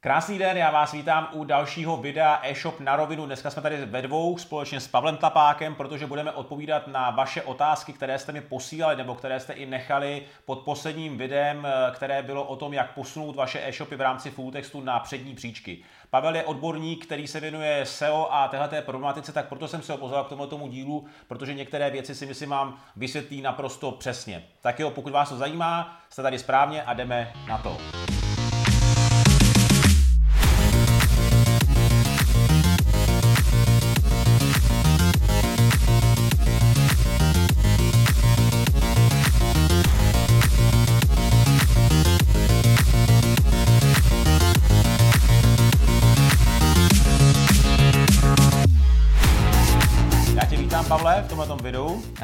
Krásný den, já vás vítám u dalšího videa e-shop na rovinu. Dneska jsme tady ve dvou společně s Pavlem Tlapákem, protože budeme odpovídat na vaše otázky, které jste mi posílali nebo které jste i nechali pod posledním videem, eh, které bylo o tom, jak posunout vaše e-shopy v rámci fulltextu na přední příčky. Pavel je odborník, který se věnuje SEO a téhleté problematice, tak proto jsem se ho pozval k tomuto dílu, protože některé věci si myslím vám vysvětlí naprosto přesně. Tak jo, pokud vás to zajímá, jste tady správně a jdeme na to.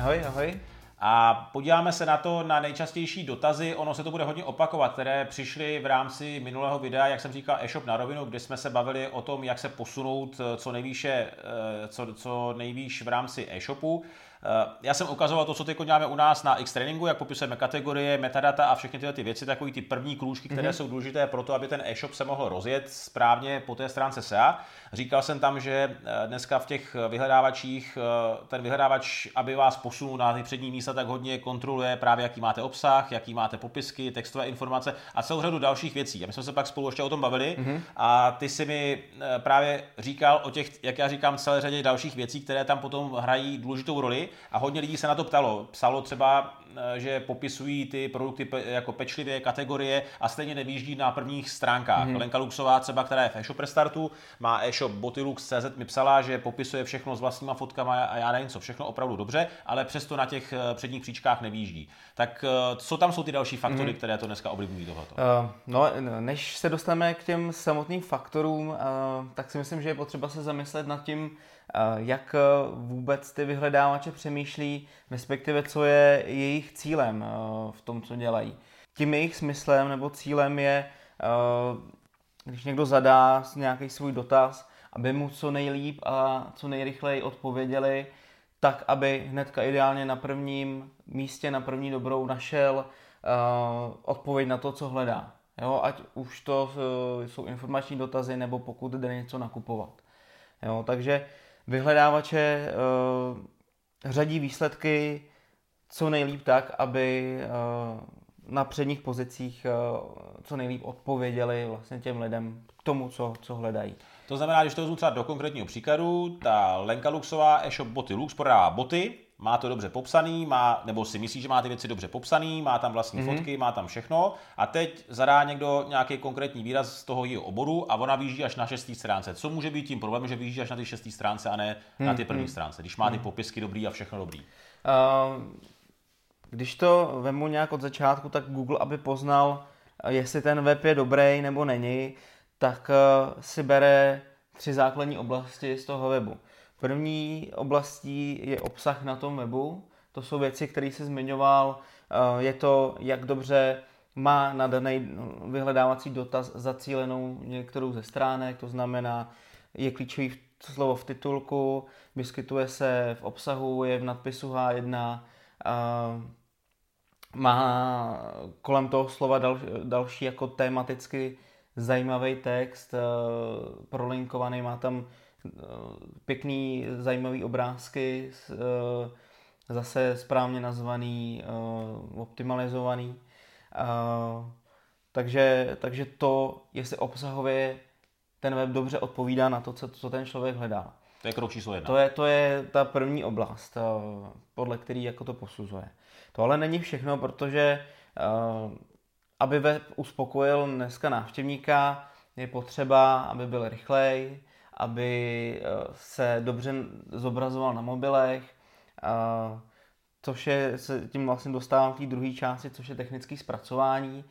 Ahoj, ahoj. A podíváme se na to, na nejčastější dotazy, ono se to bude hodně opakovat, které přišly v rámci minulého videa, jak jsem říkal, e-shop na rovinu, kde jsme se bavili o tom, jak se posunout eh, co nejvýše, eh, co, co nejvýš v rámci e-shopu. Eh, já jsem ukazoval to, co teď děláme u nás na X-Trainingu, jak popisujeme kategorie, metadata a všechny tyhle ty věci, takové ty první krůžky, které mm-hmm. jsou důležité pro to, aby ten e-shop se mohl rozjet správně po té stránce SEA. Říkal jsem tam, že eh, dneska v těch vyhledávačích eh, ten vyhledávač, aby vás posunul na ty přední místa, tak hodně kontroluje právě, jaký máte obsah, jaký máte popisky, textové informace a celou řadu dalších věcí. A my jsme se pak spolu ještě o tom bavili mm-hmm. a ty si mi právě říkal o těch, jak já říkám, celé řadě dalších věcí, které tam potom hrají důležitou roli a hodně lidí se na to ptalo. Psalo třeba, eh, že popisují ty produkty jako pečlivě kategorie a stejně nevýjíždí na prvních stránkách. Mm-hmm. Lenka Luxová třeba, která je v e-shop Restartu, má e-shop Botylux.cz, mi psala, že popisuje všechno s vlastníma fotkama a já nevím co, všechno opravdu dobře, ale přesto na těch eh, předních příčkách nevýjíždí. Tak eh, co tam jsou ty další faktory, mm-hmm. které to dneska ovlivňují tohoto? Uh, no, než se dostaneme k těm samotným faktorům, uh, tak si myslím, že je potřeba se zamyslet nad tím, jak vůbec ty vyhledávače přemýšlí, respektive co je jejich cílem v tom, co dělají. Tím jejich smyslem nebo cílem je, když někdo zadá nějaký svůj dotaz, aby mu co nejlíp a co nejrychleji odpověděli, tak aby hnedka ideálně na prvním místě, na první dobrou našel odpověď na to, co hledá. Jo, ať už to jsou informační dotazy, nebo pokud jde něco nakupovat. Jo, takže vyhledávače uh, řadí výsledky co nejlíp tak, aby uh, na předních pozicích uh, co nejlíp odpověděli vlastně těm lidem k tomu, co, co hledají. To znamená, když to vezmu třeba do konkrétního příkladu, ta Lenka Luxová e-shop boty Lux prodává boty, má to dobře popsaný, má, nebo si myslí, že má ty věci dobře popsaný, má tam vlastní mm-hmm. fotky, má tam všechno a teď zadá někdo nějaký konkrétní výraz z toho jejího oboru a ona vyjíždí až na šestý stránce. Co může být tím problémem, že vyjíždí až na ty šestý stránce a ne mm-hmm. na ty první mhm. stránce, když má ty mhm. popisky dobrý a všechno dobrý? Uh, když to vemu nějak od začátku, tak Google, aby poznal, jestli ten web je dobrý nebo není, tak uh, si bere tři základní oblasti z toho webu. První oblastí je obsah na tom webu. To jsou věci, které se zmiňoval. Eh, je to, jak dobře má na daný vyhledávací dotaz zacílenou některou ze stránek, to znamená, je klíčový slovo v titulku, vyskytuje se v obsahu, je v nadpisu H1, má kolem toho slova další jako tematicky zajímavý text, eh, prolinkovaný, má tam pěkný, zajímavý obrázky, eh, zase správně nazvaný, eh, optimalizovaný. Eh, takže, takže to, jestli obsahově ten web dobře odpovídá na to, co, co ten člověk hledá. To je krok číslo jedna. To je, to je ta první oblast, podle který jako to posuzuje. To ale není všechno, protože aby web uspokojil dneska návštěvníka, je potřeba, aby byl rychlej, aby eh, se dobře zobrazoval na mobilech, což je, se tím vlastně dostávám k té druhé části, což je technické zpracování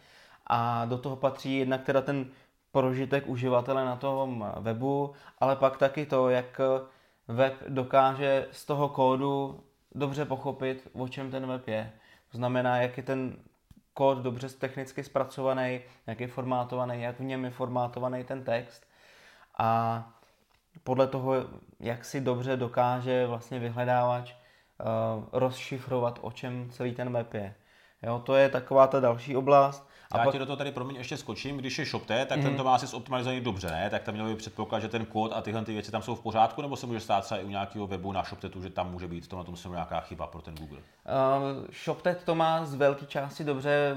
a do toho patří jednak teda ten prožitek uživatele na tom webu, ale pak taky to, jak web dokáže z toho kódu dobře pochopit, o čem ten web je. To znamená, jak je ten kód dobře technicky zpracovaný, jak je formátovaný, jak v něm je formátovaný ten text. A podle toho, jak si dobře dokáže vlastně vyhledávač uh, rozšifrovat, o čem celý ten web je. Jo, to je taková ta další oblast. A Já pak... ti do toho tady promiň ještě skočím, když je ShopTet, tak mm. ten to má asi zoptimalizovaný dobře, ne? Tak tam mělo by předpoklad, že ten kód a tyhle ty věci tam jsou v pořádku, nebo se může stát třeba i u nějakého webu na ShopTetu, že tam může být v tomhle tom nějaká chyba pro ten Google? Uh, ShopTet to má z velké části dobře,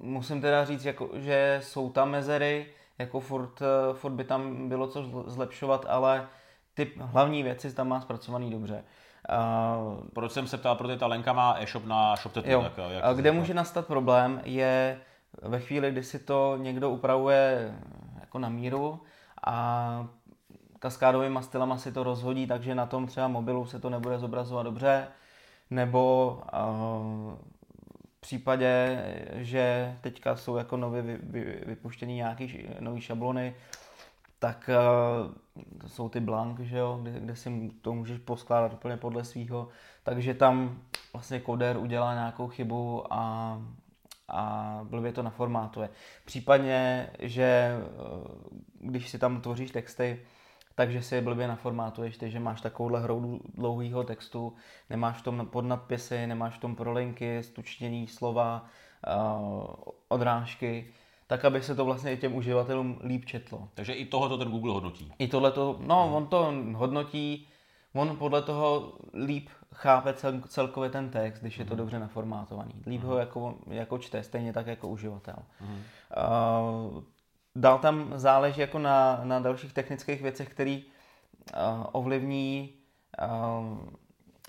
musím teda říct, jako, že jsou tam mezery, jako furt, eh, furt by tam bylo co zlepšovat, ale ty hlavní věci tam má zpracovaný dobře. Uh, Proč jsem se ptal, protože ta Lenka má e-shop na ShopTetu. Jo. Tak, jak a kde může nastat problém je ve chvíli, kdy si to někdo upravuje jako na míru a kaskádovými stylama si to rozhodí, takže na tom třeba mobilu se to nebude zobrazovat dobře, nebo uh, v případě, že teďka jsou jako nově vy, vy, vypuštěný nějaký nový šablony, tak uh, jsou ty blank, že jo, kde, kde si to můžeš poskládat úplně podle svého. Takže tam vlastně koder udělá nějakou chybu a, a blbě to naformátuje. Případně, že eh, když si tam tvoříš texty, takže si je blbě naformátuješ, takže máš takovouhle hroudu dlouhého textu, nemáš v tom podnadpisy, nemáš v tom prolinky, stučnění slova, uh, odrážky, tak aby se to vlastně i těm uživatelům líp četlo. Takže i tohoto ten Google hodnotí. I tohle to, no hmm. on to hodnotí, on podle toho líp chápe cel, celkově ten text, když je to hmm. dobře naformátovaný. Líp hmm. ho jako, jako čte, stejně tak jako uživatel. Hmm. Uh, dál tam záleží jako na, na dalších technických věcech, které uh, ovlivní uh,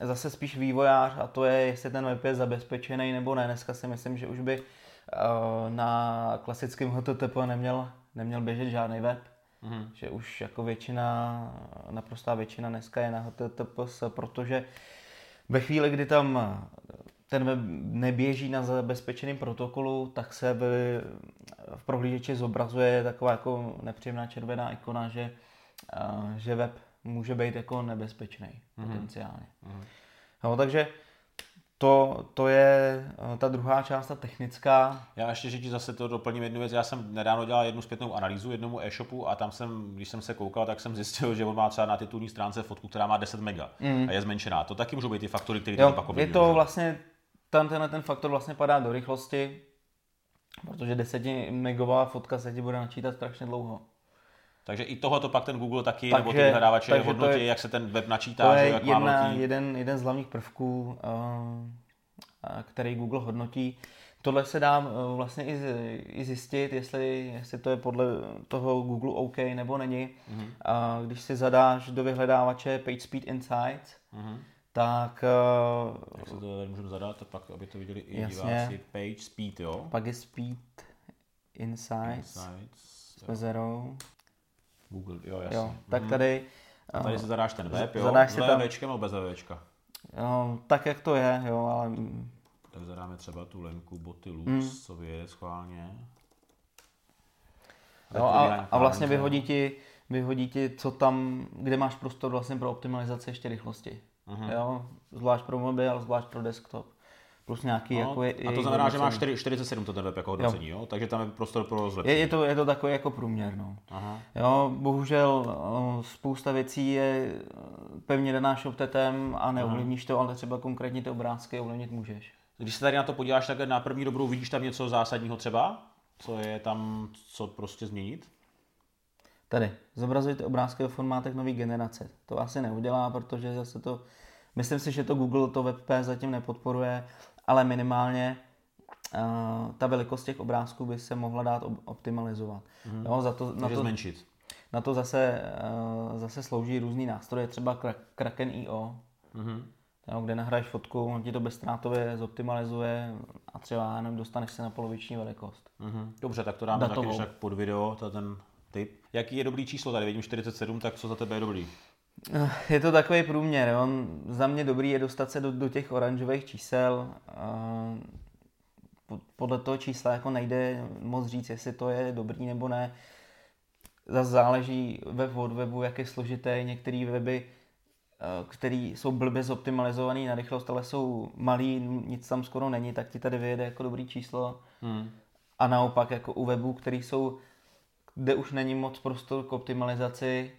zase spíš vývojář a to je, jestli ten web je zabezpečený nebo ne. Dneska si myslím, že už by uh, na klasickém HTTP neměl, neměl běžet žádný web. Mm. Že už jako většina, naprostá většina dneska je na HTTPS, protože ve chvíli, kdy tam ten web neběží na zabezpečeném protokolu, tak se v, v prohlížeči zobrazuje taková jako nepříjemná červená ikona, že, že web může být jako nebezpečný mm-hmm. potenciálně. Mm-hmm. No, takže to, to je ta druhá část, ta technická. Já ještě, že ti zase to doplním jednu věc. Já jsem nedávno dělal jednu zpětnou analýzu jednomu e-shopu a tam jsem, když jsem se koukal, tak jsem zjistil, že on má třeba na titulní stránce fotku, která má 10 mega mm. a je zmenšená. To taky můžou být ty faktory, které tam pak Je to vlastně tam tenhle ten faktor vlastně padá do rychlosti, protože 10 megová fotka se ti bude načítat strašně dlouho. Takže i tohoto pak ten Google taky, takže, nebo ty vyhledávače hodnotí, je, jak se ten web načítá, to je jak jedna, má jeden, jeden z hlavních prvků, uh, který Google hodnotí. Tohle se dá uh, vlastně i, i zjistit, jestli, jestli to je podle toho Google OK nebo není. Mm-hmm. Uh, když si zadáš do vyhledávače PageSpeed Insights, mm-hmm tak... Uh, Jak se to můžeme zadat, pak aby to viděli i jasně. diváci. Page Speed, jo? Pak je Speed Insights. Insights s mezerou. Google, jo, jasně. Jo, tak mhm. tady... A tady si zadáš ten web, jo? Zadáš si tam... nebo bez VVčka? Jo, tak jak to je, jo, ale... Tak zadáme třeba tu lenku boty Lux, mm. co je schválně. Jo, a, a vlastně vyhodí ti, vyhodí ti, co tam, kde máš prostor vlastně pro optimalizaci ještě rychlosti. Uh-huh. Jo, zvlášť pro mobil, zvlášť pro desktop. Plus nějaký no, jako je, A to znamená, že máš 47 to ten web jako hodnocení, jo. jo? Takže tam je prostor pro zlepšení. Je, je, to, je to takový jako průměr, no. Aha. Jo, bohužel eh, spousta věcí je eh, pevně daná shoptetem a neovlivníš to, ale třeba konkrétně ty obrázky ovlivnit můžeš. Když se tady na to podíváš tak na první dobrou, vidíš tam něco zásadního třeba? Co je tam, co prostě změnit? Tady, zobrazujte obrázky ve formátech nové generace. To asi neudělá, protože zase to, myslím si, že to Google to WebP zatím nepodporuje, ale minimálně uh, ta velikost těch obrázků by se mohla dát optimalizovat. Mm-hmm. Jo, za to, na to, zmenšit. Na to zase, uh, zase slouží různý nástroje, třeba Kraken.io, mm-hmm. jo, kde nahraješ fotku, on ti to bezstrátově zoptimalizuje a třeba jenom dostaneš se na poloviční velikost. Mm-hmm. Dobře, tak to dáme taky však pod video, to ten typ. Jaký je dobrý číslo tady? Vidím 47, tak co za tebe je dobrý? Je to takový průměr. On, za mě dobrý je dostat se do, do těch oranžových čísel. Podle toho čísla jako nejde moc říct, jestli to je dobrý nebo ne. Zase záleží web od webu, jak je složitý. Některé weby, které jsou blbě zoptimalizované na rychlost, ale jsou malý, nic tam skoro není, tak ti tady vyjede jako dobrý číslo. Hmm. A naopak jako u webů, které jsou kde už není moc prostor k optimalizaci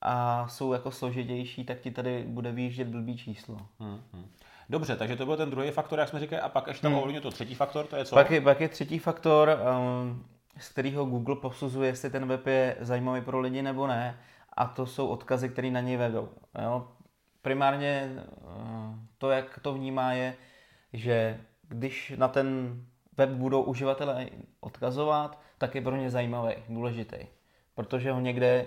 a jsou jako složitější, tak ti tady bude výjíždět blbý číslo. Hmm, hmm. Dobře, takže to byl ten druhý faktor, jak jsme říkali, a pak ještě tam hmm. to třetí faktor, to je co? Pak je, pak je třetí faktor, um, z kterého Google posuzuje, jestli ten web je zajímavý pro lidi nebo ne, a to jsou odkazy, které na něj vedou. Jo? Primárně uh, to, jak to vnímá, je, že když na ten web budou uživatelé odkazovat, tak je pro ně zajímavý, důležitý. Protože ho někde,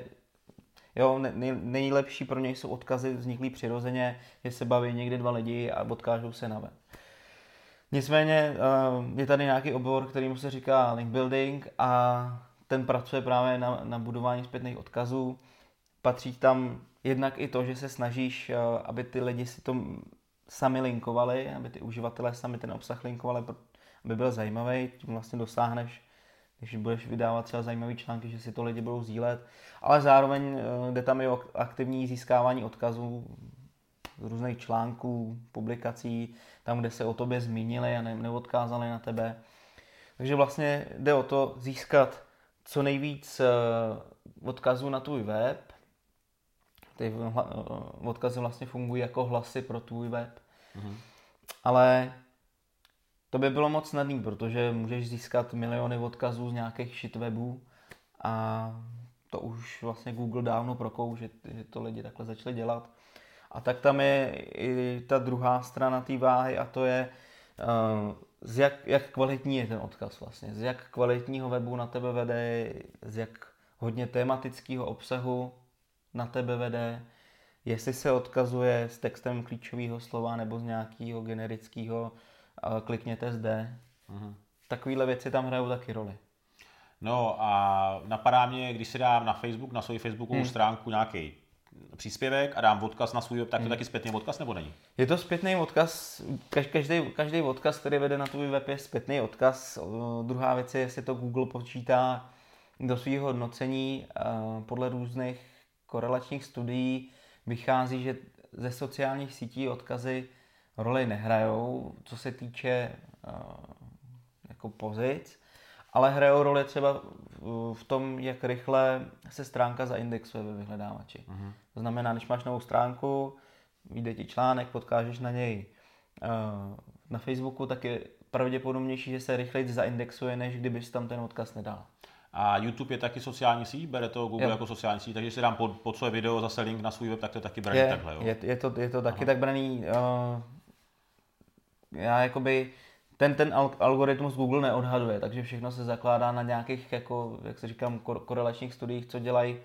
jo, nej, nejlepší pro něj jsou odkazy vzniklý přirozeně, že se baví někde dva lidi a odkážou se na web. Nicméně eh, je tady nějaký obor, kterým se říká link building a ten pracuje právě na, na budování zpětných odkazů. Patří tam jednak i to, že se snažíš, eh, aby ty lidi si to sami linkovali, aby ty uživatelé sami ten obsah linkovali, aby byl zajímavý, tím vlastně dosáhneš, když budeš vydávat třeba zajímavý články, že si to lidi budou sdílet, ale zároveň eh, jde tam i o aktivní získávání odkazů z různých článků, publikací, tam, kde se o tobě zmínili a ne, neodkázali na tebe. Takže vlastně jde o to získat co nejvíc eh, odkazů na tvůj web. Ty eh, odkazy vlastně fungují jako hlasy pro tvůj web. Mm-hmm. Ale to by bylo moc snadný, protože můžeš získat miliony odkazů z nějakých shit webů a to už vlastně Google dávno prokou, že, že to lidi takhle začali dělat. A tak tam je i ta druhá strana té váhy a to je, uh, z jak, jak kvalitní je ten odkaz vlastně, z jak kvalitního webu na tebe vede, z jak hodně tematického obsahu na tebe vede, jestli se odkazuje s textem klíčového slova nebo z nějakého generického klikněte zde. Mm-hmm. Takovéhle věci tam hrajou taky roli. No a napadá mě, když si dám na Facebook, na svou Facebookovou hmm. stránku nějaký příspěvek a dám odkaz na svůj web, tak to hmm. taky zpětný odkaz nebo není? Je to zpětný odkaz, každý, každý odkaz, který vede na tvůj web je zpětný odkaz. Druhá věc je, jestli to Google počítá do svého hodnocení podle různých korelačních studií vychází, že ze sociálních sítí odkazy roli nehrajou, co se týče uh, jako pozic, ale hrajou roli třeba v tom, jak rychle se stránka zaindexuje ve vyhledávači. Uh-huh. To znamená, když máš novou stránku, vyjde ti článek, podkážeš na něj uh, na Facebooku, tak je pravděpodobnější, že se rychleji zaindexuje, než kdybys tam ten odkaz nedal. A YouTube je taky sociální síť, bere to Google jo. jako sociální síť, takže si dám pod, pod své video zase link na svůj web, tak to je taky braný je, takhle. Jo? Je, je, to, je to taky Aha. tak braný. Uh, já jakoby ten, ten algoritmus Google neodhaduje, takže všechno se zakládá na nějakých, jako, jak se říkám, korelačních studiích, co dělají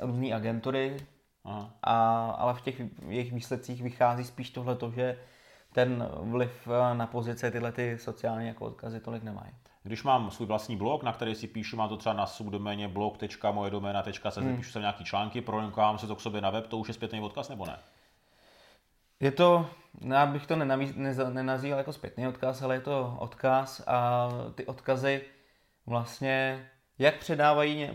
různé agentury, Aha. A, ale v těch jejich výsledcích vychází spíš tohle, že ten vliv na pozice tyhle ty sociální jako odkazy tolik nemají. Když mám svůj vlastní blog, na který si píšu, mám to třeba na subdoméně blog.mojedomena.cz, hmm. píšu sem nějaký články, prolinkovám se to k sobě na web, to už je zpětný odkaz nebo ne? Je to, já bych to nenazýval jako zpětný odkaz, ale je to odkaz a ty odkazy vlastně, jak předávají,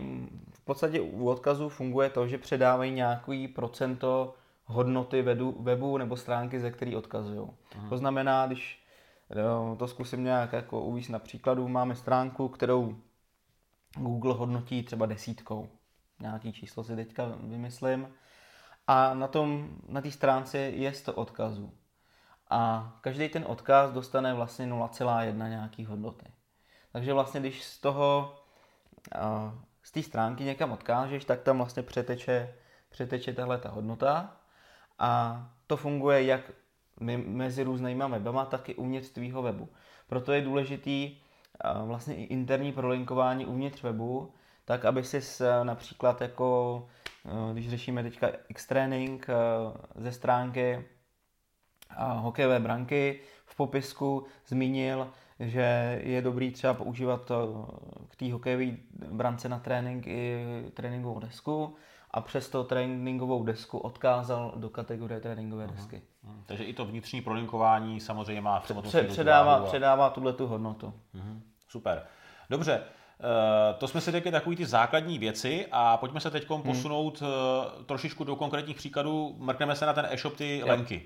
v podstatě u odkazů funguje to, že předávají nějaký procento hodnoty webu, webu nebo stránky, ze který odkazují. To znamená, když jo, to zkusím nějak jako uvíct na příkladu, máme stránku, kterou Google hodnotí třeba desítkou. Nějaký číslo si teďka vymyslím a na tom, na té stránce je 100 odkazů. A každý ten odkaz dostane vlastně 0,1 nějaký hodnoty. Takže vlastně, když z toho, z té stránky někam odkážeš, tak tam vlastně přeteče, přeteče tahle ta hodnota a to funguje jak mezi různýma webama, tak i uvnitř tvýho webu. Proto je důležitý vlastně i interní prolinkování uvnitř webu, tak aby si například jako Eh, když řešíme teďka X-Training eh, ze stránky hokejové branky v popisku zmínil, že je dobrý třeba používat k té hokejové brance na trénink i tréninkovou desku a přes to tréninkovou desku odkázal do kategorie tréninkové desky. Uh-huh. Takže i to vnitřní prolinkování samozřejmě má v předává, a... předává tuhle tu hodnotu. Uh-huh. Super. Dobře, to jsme si řekli takové ty základní věci a pojďme se teď hmm. posunout hmm. trošičku do konkrétních příkladů. Mrkneme se na ten e-shop, ty jo. lenky.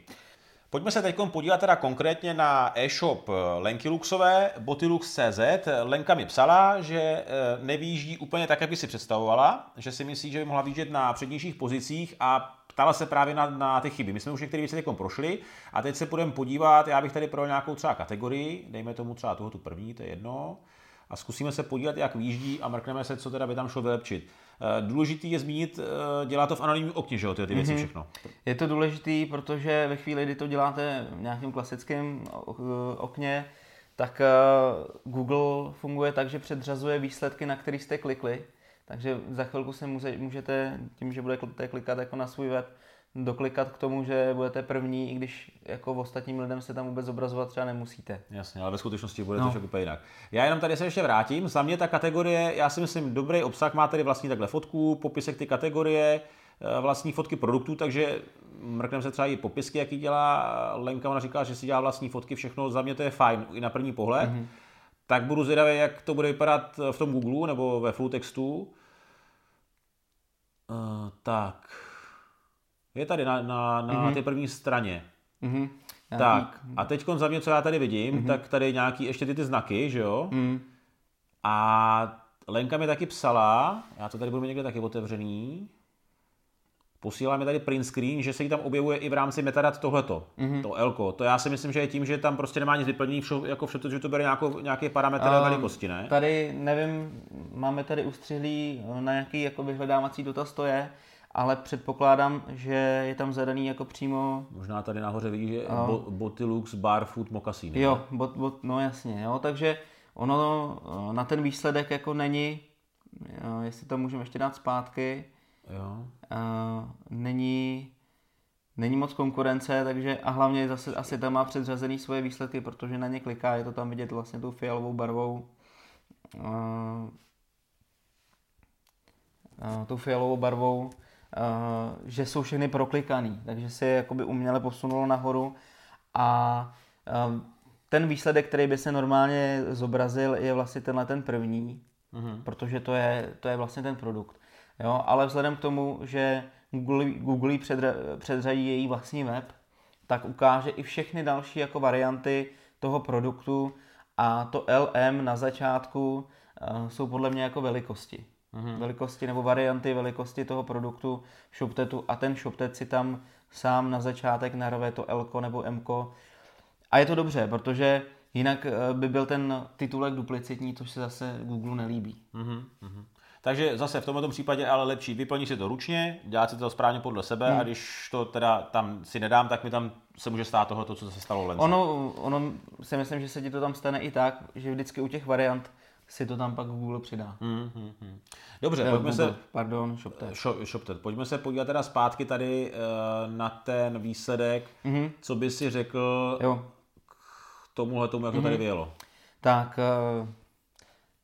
Pojďme se teď podívat teda konkrétně na e-shop Lenky Luxové, botylux.cz. Lenka mi psala, že eh, nevýjíždí úplně tak, jak by si představovala, že si myslí, že by mohla výjíždět na přednějších pozicích a ptala se právě na, na ty chyby. My jsme už některé věci teď prošli a teď se budeme podívat, já bych tady pro nějakou třeba kategorii, dejme tomu třeba tu první, to je jedno, a zkusíme se podívat, jak výjíždí a mrkneme se, co teda by tam šlo vylepšit. Eh, důležitý je zmínit, eh, dělá to v anonymním okně, že jo, ty, ty věci mm-hmm. všechno. Je to důležitý, protože ve chvíli, kdy to děláte v nějakém klasickém okně, tak eh, Google funguje tak, že předřazuje výsledky, na které jste klikli. Takže za chvilku se můžete, tím, že budete klikat jako na svůj web, doklikat k tomu, že budete první, i když jako v ostatním lidem se tam vůbec zobrazovat třeba nemusíte. Jasně, ale ve skutečnosti bude no. to úplně jinak. Já jenom tady se ještě vrátím. Za mě ta kategorie, já si myslím, dobrý obsah má tady vlastní takhle fotku, popisek ty kategorie, eh, vlastní fotky produktů, takže mrkneme se třeba i popisky, jaký dělá Lenka, ona říká, že si dělá vlastní fotky, všechno, za mě to je fajn, i na první pohled. Mm-hmm. Tak budu zvědavý, jak to bude vypadat v tom Google nebo ve full textu. Uh, tak. Je tady na, na, na mm-hmm. té první straně. Mm-hmm. Tak, a teď za mě, co já tady vidím, mm-hmm. tak tady nějaký ještě ty, ty znaky, že jo? Mm. A Lenka mi taky psala, já to tady budu mít někde taky otevřený, posílá mi tady print screen, že se jí tam objevuje i v rámci metadat tohleto, mm-hmm. to Elko. To já si myslím, že je tím, že tam prostě nemá nic vyplnění, vše, jako vše, že to bere nějakou, nějaký parametr um, velikosti, ne? Tady, nevím, máme tady ustřihlý na nějaký jako vyhledávací dotaz to je, ale předpokládám, že je tam zadaný jako přímo... Možná tady nahoře vidíš, že uh, bo, Botilux Barfoot Moccasin. Jo, bot, bot, no jasně, jo, takže ono eh, na ten výsledek jako není, jo, jestli to můžeme ještě dát zpátky, jo. Uh, není, není moc konkurence, takže a hlavně zase asi tam má předřazený svoje výsledky, protože na ně kliká, je to tam vidět vlastně tou fialovou barvou. Uh, uh, tou fialovou barvou Eh, že jsou všechny proklikaný, takže se jakoby uměle posunulo nahoru a eh, ten výsledek, který by se normálně zobrazil, je vlastně tenhle ten první, mm-hmm. protože to je, to je vlastně ten produkt. Jo, ale vzhledem k tomu, že Google, Google předra, předřadí její vlastní web, tak ukáže i všechny další jako varianty toho produktu a to LM na začátku uh, jsou podle mě jako velikosti mm-hmm. velikosti nebo varianty velikosti toho produktu ShopTetu a ten ShopTet si tam sám na začátek narve to L nebo M. A je to dobře, protože jinak eh, by byl ten titulek duplicitní, což se zase Google nelíbí. Mm-hmm. Takže zase v tomto případě ale lepší vyplní si to ručně, dělat si to správně podle sebe hmm. a když to teda tam si nedám, tak mi tam se může stát toho, co se stalo Lence. Ono, ono si myslím, že se ti to tam stane i tak, že vždycky u těch variant si to tam pak Google přidá. Hmm, hmm, hmm. Dobře, ne, pojďme Google, se... Pardon, ShopTet. Shop, ShopTet. Pojďme se podívat teda zpátky tady uh, na ten výsledek. Mm-hmm. Co by si řekl jo. k tomuhle tomu, jak mm-hmm. to tady mhm. vyjelo? Tak, uh,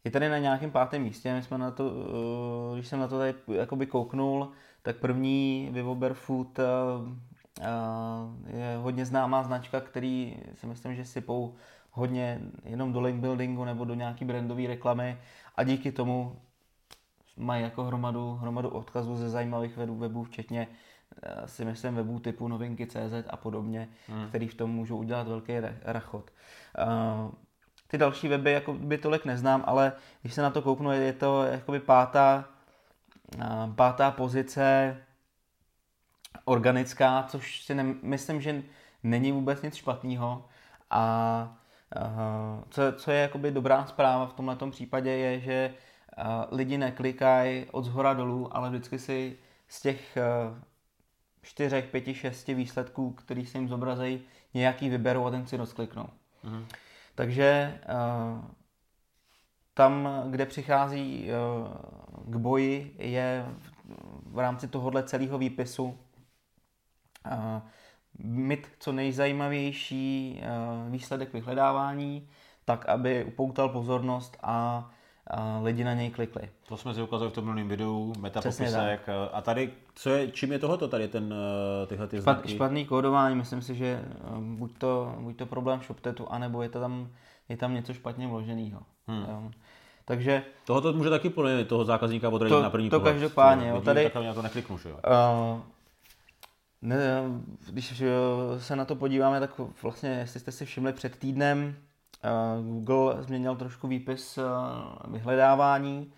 je tady na nějakém pátém místě, my jsme na to, uh, když jsem na to tady jakoby kouknul, tak první Vivo Barefoot uh, je hodně známá značka, který si myslím, že sypou hodně jenom do link buildingu nebo do nějaký brandové reklamy a díky tomu mají jako hromadu, hromadu odkazů ze zajímavých webů, včetně eh, si myslím webů typu novinky.cz a podobně, hmm. který v tom můžou udělat velký rachot. Uh, ty další weby jako by tolik neznám, ale když se na to kouknu, je to jakoby pátá, uh, pátá pozice organická, což si ne, myslím, že není vůbec nic špatného. A co, co je jakoby dobrá zpráva v tomto případě je, že lidi neklikají od zhora dolů, ale vždycky si z těch čtyřech, pěti, šesti výsledků, který se jim zobrazejí, nějaký vyberou a ten si rozkliknou. Mhm. Takže tam, kde přichází k boji, je v rámci tohohle celého výpisu mít co nejzajímavější eh, výsledek vyhledávání, tak aby upoutal pozornost a lidi na něj klikli. To jsme si ukázali v tom minulém videu, metapopisek. Eh, a tady, co je, čím je tohoto tady, ten, eh, tyhle ty znaky? Špatný kódování, myslím si, že buď to, buď to problém ShopTetu, anebo je, to tam, je tam něco špatně vloženého. Hmm. Takže... Tohoto může taky podle toho zákazníka odradit na první To každopádně, jo. Tady, na to nekliknu, jo? Uh, Ne, když se na to podíváme, tak vlastně, jestli jste si všimli před týdnem, Google změnil trošku výpis vyhledávání,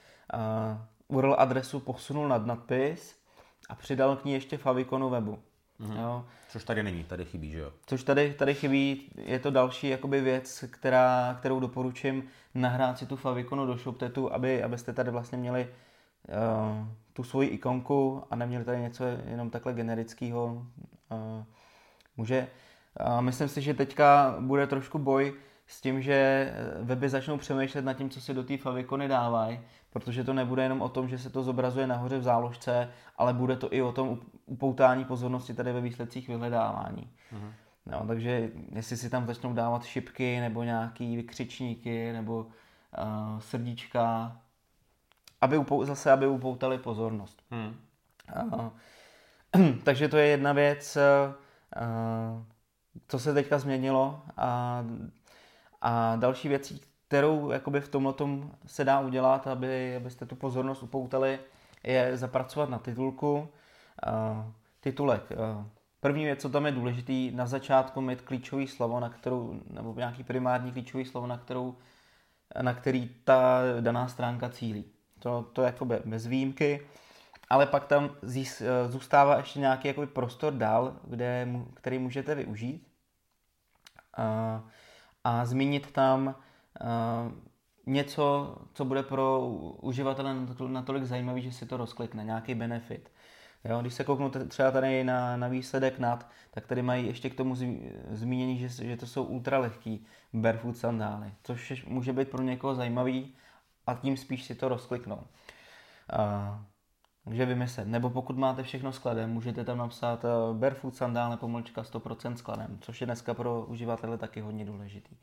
URL adresu posunul nad nadpis a přidal k ní ještě faviconu webu. Mm-hmm. Jo. Což tady není, tady chybí, že jo? Což tady, tady chybí, je to další jakoby věc, která, kterou doporučím nahrát si tu faviconu do ShopTetu, aby, abyste tady vlastně měli uh, tu svoji ikonku a neměli tady něco jenom takhle generického. Uh, může, uh, myslím si, že teďka bude trošku boj s tím, že weby začnou přemýšlet nad tím, co si do té favicony dávají, protože to nebude jenom o tom, že se to zobrazuje nahoře v záložce, ale bude to i o tom upoutání pozornosti tady ve výsledcích vyhledávání. Uh-huh. No, takže jestli si tam začnou dávat šipky nebo nějaký vykřičníky nebo uh, srdíčka, aby upou- zase, aby upoutali pozornost. Hmm. Uh, takže to je jedna věc, uh, co se teďka změnilo a, a další věcí, kterou jakoby v tomhle se dá udělat, aby, abyste tu pozornost upoutali, je zapracovat na titulku. Uh, titulek. Uh, první věc, co tam je důležitý, na začátku mít klíčový slovo, na kterou, nebo nějaký primární klíčový slovo, na, kterou, na který ta daná stránka cílí. To, to je jakoby bez výjimky, ale pak tam zís, zůstává ještě nějaký jakoby prostor dál, kde, který můžete využít. A, a zmínit tam a, něco, co bude pro uživatele natolik zajímavý, že si to rozklikne, nějaký benefit. Jo, když se kouknu třeba tady na, na výsledek NAT, tak tady mají ještě k tomu zmínění, že, že to jsou ultralehký barefoot sandály, což může být pro někoho zajímavý a tím spíš si to rozkliknou. A, takže vymyslet. Nebo pokud máte všechno skladem, můžete tam napsat uh, barefoot sandál pomlčka 100% skladem, což je dneska pro uživatele taky hodně důležitý.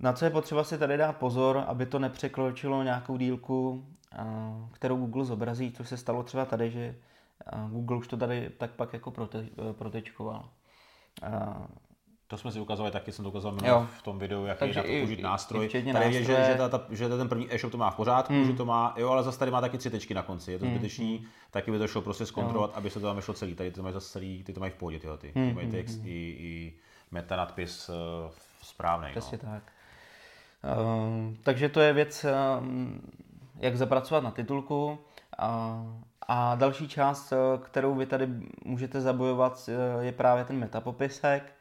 Na co je potřeba si tady dát pozor, aby to nepřekročilo nějakou dílku, kterou Google zobrazí, což se stalo třeba tady, že Google už to tady tak pak jako prote, uh, protečkoval. To jsme si ukazovali, taky jsem to ukázal v tom videu, jaký Takže je na to použít nástroj. Tady nástroje. je, že, že, ta, že ten první e-shop to má v pořádku, hmm. že to má, jo, ale zase tady má taky tři tečky na konci, je to hmm. zbytečný, hmm. taky by to šlo prostě zkontrolovat, jo. aby se to tam vyšlo celý. Tady to mají zase celý, ty to mají v pohodě, tyhle, ty. Hmm. ty mají hmm, text hmm. i, i meta nadpis uh, správný. Přesně no. tak. Uh, takže to je věc, uh, jak zapracovat na titulku. Uh, a další část, kterou vy tady můžete zabojovat, je právě ten metapopisek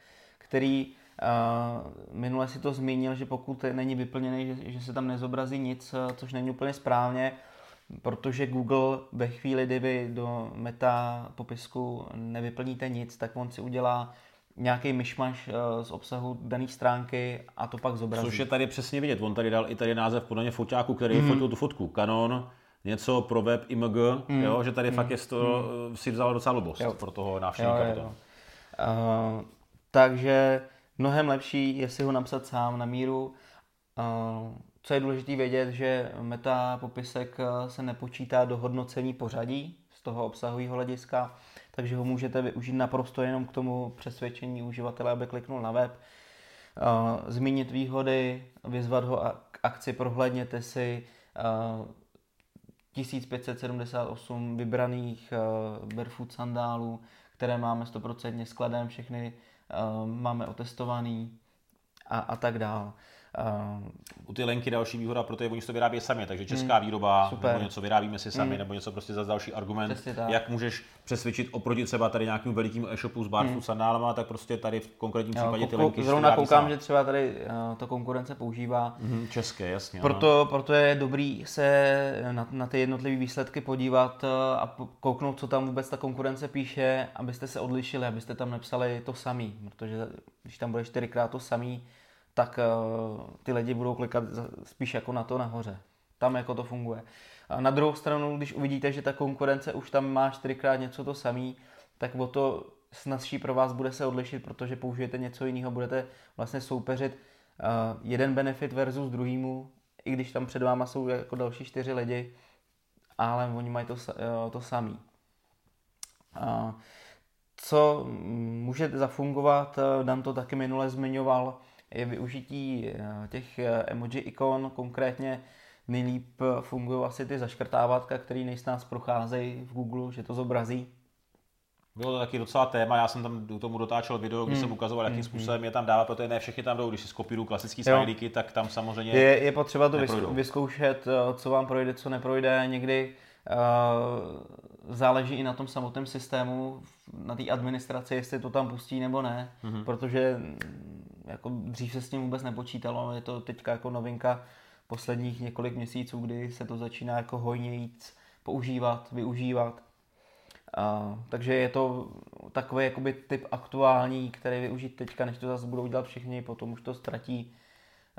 který uh, minule si to zmínil, že pokud není vyplněný, že, že se tam nezobrazí nic, což není úplně správně, protože Google ve chvíli, kdy vy do meta popisku nevyplníte nic, tak on si udělá nějaký myšmaš z obsahu dané stránky a to pak zobrazí. Což je tady přesně vidět. On tady dal i tady název podle foťáku, který mm. fotil tu fotku. Canon, něco pro web IMG, mm. jo, že tady mm. fakt je to, mm. si vzal docela lobost jo. pro toho návštěvníka. Jo, jo, jo. Uh, takže mnohem lepší je si ho napsat sám na míru. Co je důležité vědět, že meta popisek eh, se nepočítá do hodnocení pořadí z toho obsahového hlediska, takže ho můžete využít naprosto jenom k tomu přesvědčení uživatele, aby kliknul na web, zmínit výhody, vyzvat ho k akci, prohlédněte si 1578 vybraných eh, barefoot sandálů, které máme 100% skladem všechny máme otestovaný a, a tak dál. Uh, U ty lenky další výhoda, protože oni to vyrábí sami, takže česká hmm, výroba, super. nebo něco vyrábíme si sami, hmm. nebo něco prostě za další argument, jak můžeš přesvědčit oproti třeba tady nějakým velikým e-shopu s barfoot hmm. sandálama, tak prostě tady v konkrétním jo, případě ty lenky Zrovna koukám, sama. že třeba tady uh, to konkurence používá. Hmm, české, jasně. Proto, proto je dobrý se na, na ty jednotlivé výsledky podívat uh, a kouknout, co tam vůbec ta konkurence píše, abyste se odlišili, abyste tam nepsali to samý, protože když tam bude čtyřikrát to samý, tak uh, ty lidi budou klikat spíš jako na to nahoře. Tam jako to funguje. A na druhou stranu, když uvidíte, že ta konkurence už tam má čtyřikrát něco to samý, tak o to snazší pro vás bude se odlišit, protože použijete něco jiného, budete vlastně soupeřit uh, jeden benefit versus druhýmu, i když tam před váma jsou jako další čtyři lidi, ale oni mají to, uh, to samý. Co může zafungovat, Dan to taky minule zmiňoval, je využití eh, těch eh, emoji ikon, konkrétně nejlíp fungují asi ty zaškrtávatka, které nejsnáz procházejí v Google, že to zobrazí. Bylo to taky docela téma, já jsem tam k tomu dotáčel video, kde hmm. jsem ukazoval, jakým hmm. způsobem je tam dává, protože ne všechny tam jdou, když si skopíru klasický smajlíky, tak tam samozřejmě Je, je potřeba to neprojdou. vyzkoušet, eh, co vám projde, co neprojde, někdy uh, záleží i na tom samotném systému, na té administraci, jestli to tam pustí nebo ne, hmm. protože jako dřív se s tím vůbec nepočítalo, je to teďka jako novinka posledních několik měsíců, kdy se to začíná jako hojnějíc používat, využívat. A, takže je to takový jakoby typ aktuální, který využít teďka, než to zase budou dělat všichni, potom už to ztratí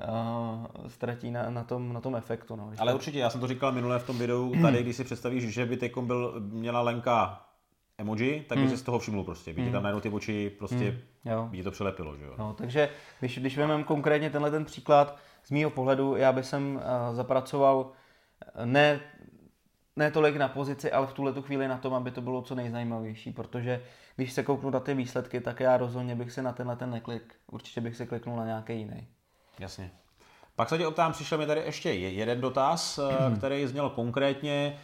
uh, ztratí na, na, tom, na tom efektu. No. Ale určitě, já jsem to říkal minule v tom videu, tady, když si představíš, že by teď byl, měla Lenka emoji, tak by mm. si z toho všiml prostě. By mm. tam najednou ty oči prostě, mm. jo. to přelepilo, že jo. No, takže když, když vezmeme konkrétně tenhle ten příklad, z mýho pohledu, já bych jsem uh, zapracoval ne ne tolik na pozici, ale v tuhle tu chvíli na tom, aby to bylo co nejzajímavější, protože když se kouknu na ty výsledky, tak já rozhodně bych se na tenhle ten neklik, určitě bych se kliknul na nějaký jiný. Jasně. Pak se tě optám, přišel mi tady ještě jeden dotaz, eh, který zněl konkrétně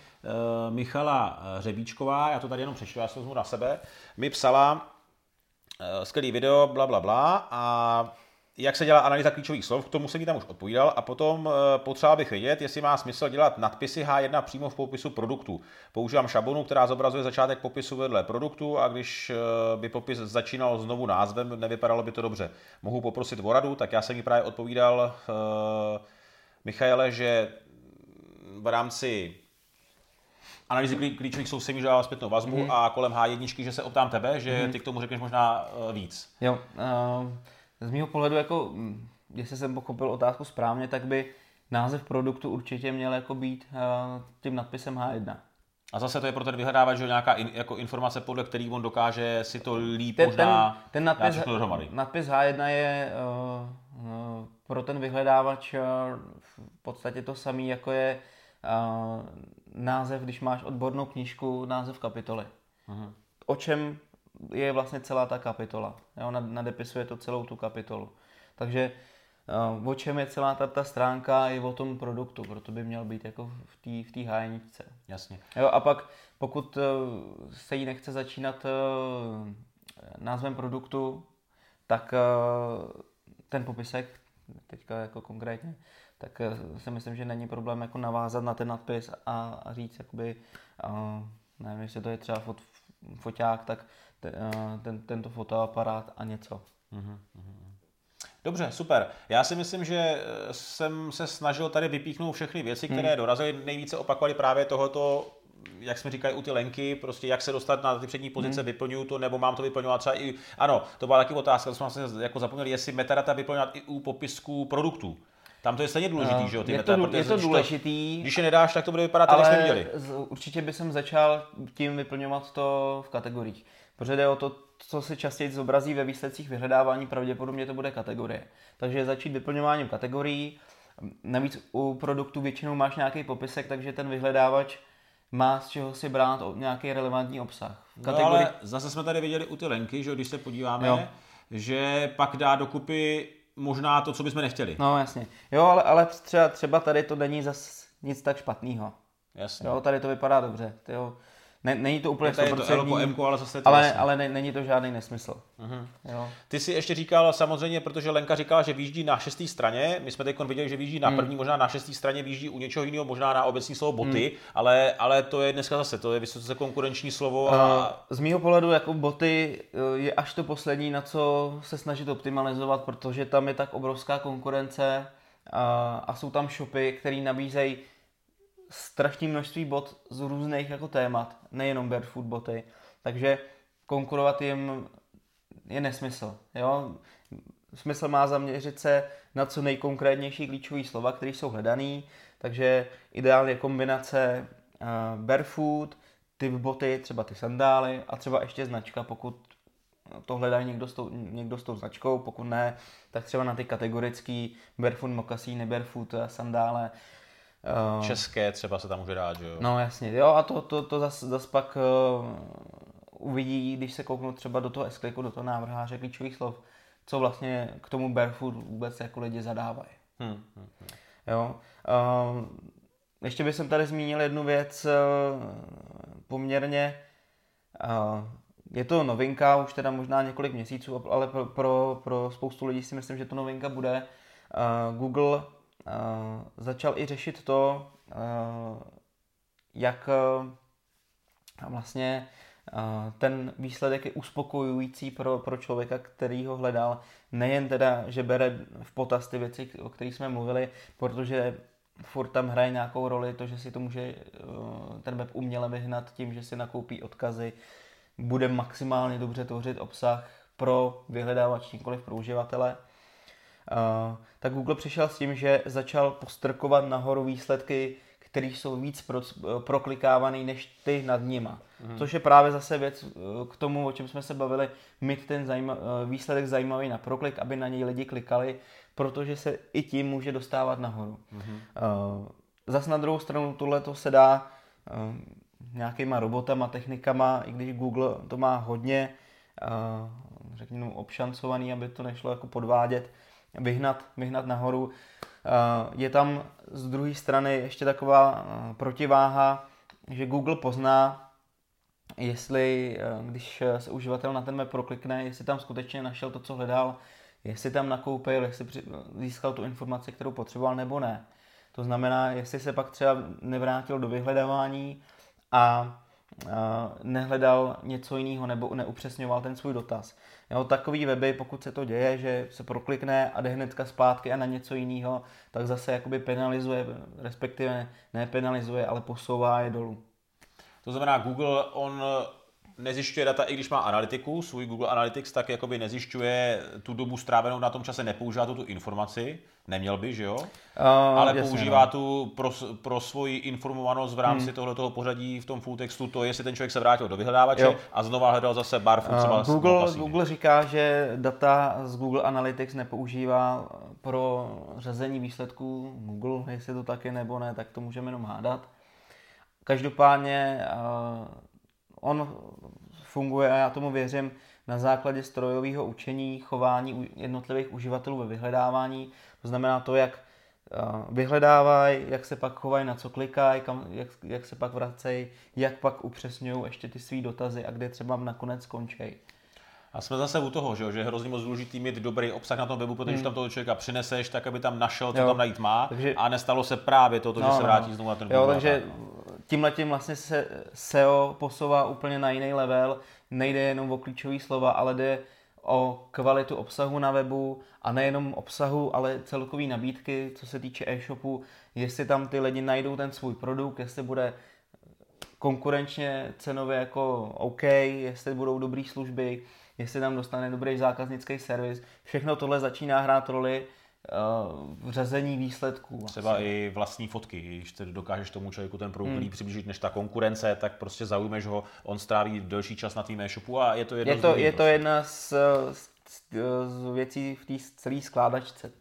Michala Řebíčková, já to tady jenom přečtu, já se vezmu na sebe, mi psala uh, skvělý video, bla, bla, bla, a jak se dělá analýza klíčových slov, k tomu jsem mi tam už odpovídal a potom potřeba bych vědět, jestli má smysl dělat nadpisy H1 přímo v popisu produktu. Používám šablonu, která zobrazuje začátek popisu vedle produktu a když by popis začínal znovu názvem, nevypadalo by to dobře. Mohu poprosit o radu, tak já jsem mi právě odpovídal uh, Michaele, že v rámci analýzy klíčových mi dával zpětnou vazbu mm-hmm. a kolem H1, že se optám tebe, že mm-hmm. ty k tomu řekneš možná víc. Jo, uh z mého pohledu, jako, mm, jestli jsem pochopil otázku správně, tak by název produktu určitě měl jako být uh, tím nadpisem H1. A zase to je pro ten vyhledávač, že nějaká in, jako informace, podle který on dokáže si to líp ten, možná ten, ten nadpis, nadpis H1 je uh, uh, pro ten vyhledávač uh, v podstatě to samý, jako je uh, název, když máš odbornou knížku, název kapitoly. Uh-huh. O čem je vlastně celá ta kapitola. Jo? Nadepisuje to celou tu kapitolu. Takže uh, o čem je celá ta, ta stránka, je o tom produktu, proto by měl být jako v té v tý hájeničce. Jasně. Jo, a pak pokud uh, se jí nechce začínat uh, názvem produktu, tak ten popisek, teďka jako konkrétně, tak uh, si myslím, že není problém jako navázat na ten nadpis a, a říct, jakoby, uh, nevím, jestli to je třeba fot, foťák, tak Eh, ten, tento fotoaparát a něco. Mhm, mhm. Dobře, super. Já si myslím, že eh, jsem se snažil tady vypíchnout všechny věci, které hmm. dorazily. Nejvíce opakovali právě tohoto jak jsme říkali u ty lenky, prostě jak se dostat na ty přední pozice, hmm. vyplňuju to, nebo mám to vyplňovat třeba i, ano, to byla taky otázka, to jsme vlastně jako zapomněli, jestli metadata vyplňovat i u popisku produktů. Tam to je stejně důležitý, uh, že jo? Ty je to, meta, je to důležitý. To, když je nedáš, tak to bude vypadat, tak jsme viděli. určitě by jsem začal tím vyplňovat to v kategoriích. Protože jde o to, co se častěji zobrazí ve výsledcích vyhledávání, pravděpodobně to bude kategorie. Takže začít vyplňováním kategorií. Navíc u produktu většinou máš nějaký popisek, takže ten vyhledávač má z čeho si brát nějaký relevantní obsah. Kategorii... No ale zase jsme tady viděli u ty lenky, že když se podíváme, jo. že pak dá dokupy možná to, co bychom nechtěli. No jasně. Jo, ale, ale třeba, třeba tady to není zas nic tak špatného. Jasně. Jo, tady to vypadá dobře. Tyjo ne, není to úplně je to M, ale zase to ale, ale ne, není to žádný nesmysl. Uh-huh. Jo. Ty si ještě říkal samozřejmě, protože Lenka říkala, že výjíždí na šesté straně, my jsme teď viděli, že výjíždí na hmm. první, možná na šesté straně výjíždí u něčeho jiného, možná na obecní slovo boty, hmm. ale, ale to je dneska zase, to je vysoce konkurenční slovo. A... Z mého pohledu jako boty eh, je až to poslední, na co se snažit optimalizovat, protože tam je tak obrovská konkurence a, a jsou tam shopy, které nabízejí strašné množství bot z různých jako témat, nejenom barefoot boty, takže konkurovat jim je nesmysl. Jo? Smysl má zaměřit se na co nejkonkrétnější klíčové slova, které jsou hledané, takže ideálně kombinace uh, barefoot, typ boty, třeba ty sandály a třeba ještě značka, pokud to hledá někdo s, tou, někdo s tou značkou, pokud ne, tak třeba na ty kategorický barefoot mokasíny, barefoot sandále, Uh, České třeba se tam může dát, že jo? No jasně, jo a to, to, to zase zas pak uh, uvidí, když se kouknou třeba do toho s do toho návrháře klíčových slov, co vlastně k tomu barefoot vůbec jako lidi zadávají. Hmm, hmm, hmm. Jo. Uh, ještě bych tady zmínil jednu věc uh, poměrně uh, je to novinka, už teda možná několik měsíců, ale pro, pro, pro spoustu lidí si myslím, že to novinka bude. Uh, Google začal i řešit to, uh, jak uh, vlastně ten výsledek je uspokojující pro, pro člověka, který ho hledal. Nejen teda, že bere v potaz ty věci, o kterých jsme mluvili, protože furt tam hraje nějakou roli to, že si to může ten web uměle vyhnat tím, že si nakoupí odkazy, bude maximálně dobře tvořit obsah pro vyhledávač, nikoliv pro uživatele. Uh, tak Google přišel s tím, že začal postrkovat nahoru výsledky, které jsou víc pro, proklikávaný než ty nad nima. Mm. Což je právě zase věc k tomu, o čem jsme se bavili, mít ten zajma, výsledek zajímavý na proklik, aby na něj lidi klikali, protože se i tím může dostávat nahoru. Mm. Zas na druhou stranu tohle to se dá nějakýma robotama, technikama, i když Google to má hodně, řekněme, obšancovaný, aby to nešlo jako podvádět, vyhnat, vyhnat nahoru. Uh, je tam z druhé strany ještě taková uh, protiváha, že Google pozná, jestli, uh, když se uživatel na ten web proklikne, jestli tam skutečně našel to, co hledal, jestli tam nakoupil, jestli získal tu informaci, kterou potřeboval, nebo ne. To znamená, jestli se pak třeba nevrátil do vyhledávání a nehledal něco jiného nebo neupřesňoval ten svůj dotaz. Jo, takový weby, pokud se to děje, že se proklikne a jde hnedka zpátky a na něco jiného, tak zase jakoby penalizuje, respektive ne penalizuje, ale posouvá je dolů. To znamená, Google, on nezjišťuje data, i když má analytiku, svůj Google Analytics, tak jakoby nezjišťuje tu dobu strávenou na tom čase, nepoužívá tu, tu informaci, neměl by, že jo? Uh, Ale jasně, používá no. tu pro, pro svoji informovanost v rámci hmm. tohoto pořadí v tom full textu, to jestli ten člověk se vrátil do vyhledávače jo. a znova hledal zase třeba uh, Google, Google říká, že data z Google Analytics nepoužívá pro řazení výsledků Google, jestli to tak je nebo ne, tak to můžeme jenom hádat. Každopádně uh, on funguje, a já tomu věřím, na základě strojového učení, chování jednotlivých uživatelů ve vyhledávání. To znamená to, jak vyhledávají, jak se pak chovají, na co klikají, kam, jak, jak se pak vracejí, jak pak upřesňují ještě ty své dotazy a kde třeba nakonec skončí. A jsme zase u toho, že, že je hrozně moc důležitý mít dobrý obsah na tom webu, protože hmm. tam toho člověka přineseš, tak aby tam našel, co jo. tam najít má takže, a nestalo se právě to, no, že se no. vrátí znovu na ten Jo, takže tímhle tím vlastně se SEO posouvá úplně na jiný level. Nejde jenom o klíčové slova, ale jde o kvalitu obsahu na webu a nejenom obsahu, ale celkový nabídky, co se týče e-shopu, jestli tam ty lidi najdou ten svůj produkt, jestli bude konkurenčně cenově jako OK, jestli budou dobré služby, jestli tam dostane dobrý zákaznický servis. Všechno tohle začíná hrát roli v řazení výsledků. Třeba vlastně. i vlastní fotky, když ty dokážeš tomu člověku ten produkt hmm. přiblížit než ta konkurence, tak prostě zaujmeš ho, on stráví delší čas na tvým e-shopu a je to jedno je to, z Je to prostě. jedna z, z, z věcí v té celé skládačce.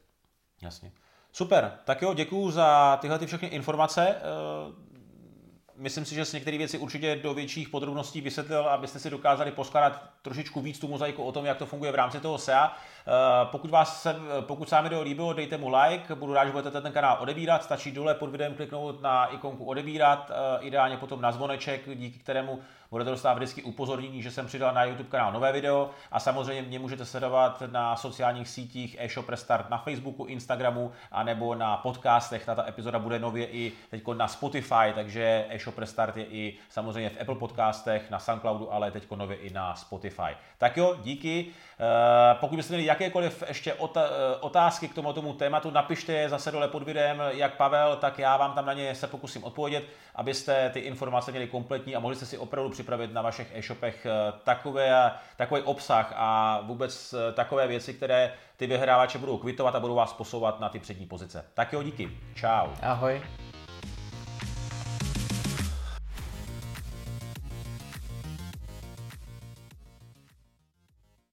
Jasně. Super, tak jo, děkuju za tyhle ty všechny informace. Myslím si, že s některé věci určitě do větších podrobností vysvětlil, abyste si dokázali poskládat trošičku víc tu mozaiku o tom, jak to funguje v rámci toho SEA. Eh, pokud, vás se, pokud se vám video líbilo, dejte mu like, budu rád, že budete ten kanál odebírat, stačí dole pod videem kliknout na ikonku odebírat, eh, ideálně potom na zvoneček, díky kterému budete dostávat vždycky upozornění, že jsem přidal na YouTube kanál nové video a samozřejmě mě můžete sledovat na sociálních sítích eShop Restart na Facebooku, Instagramu a nebo na podcastech. Tato epizoda bude nově i teď na Spotify, takže eShop Restart je i samozřejmě v Apple podcastech, na Soundcloudu, ale teď nově i na Spotify. Tak jo, díky. Eh, pokud byste měli jakékoliv ještě eh, otázky k tomu, tomu tématu, napište je zase dole pod videem, jak Pavel, tak já vám tam na ně se pokusím odpovědět, abyste ty informace měli kompletní a mohli jste si opravdu připravit na vašich e-shopech eh, takové, takový obsah a vůbec takové věci, které ty vyhrávače budou kvitovat a budou vás posouvat na ty přední pozice. Tak jo, díky. Čau. Ahoj.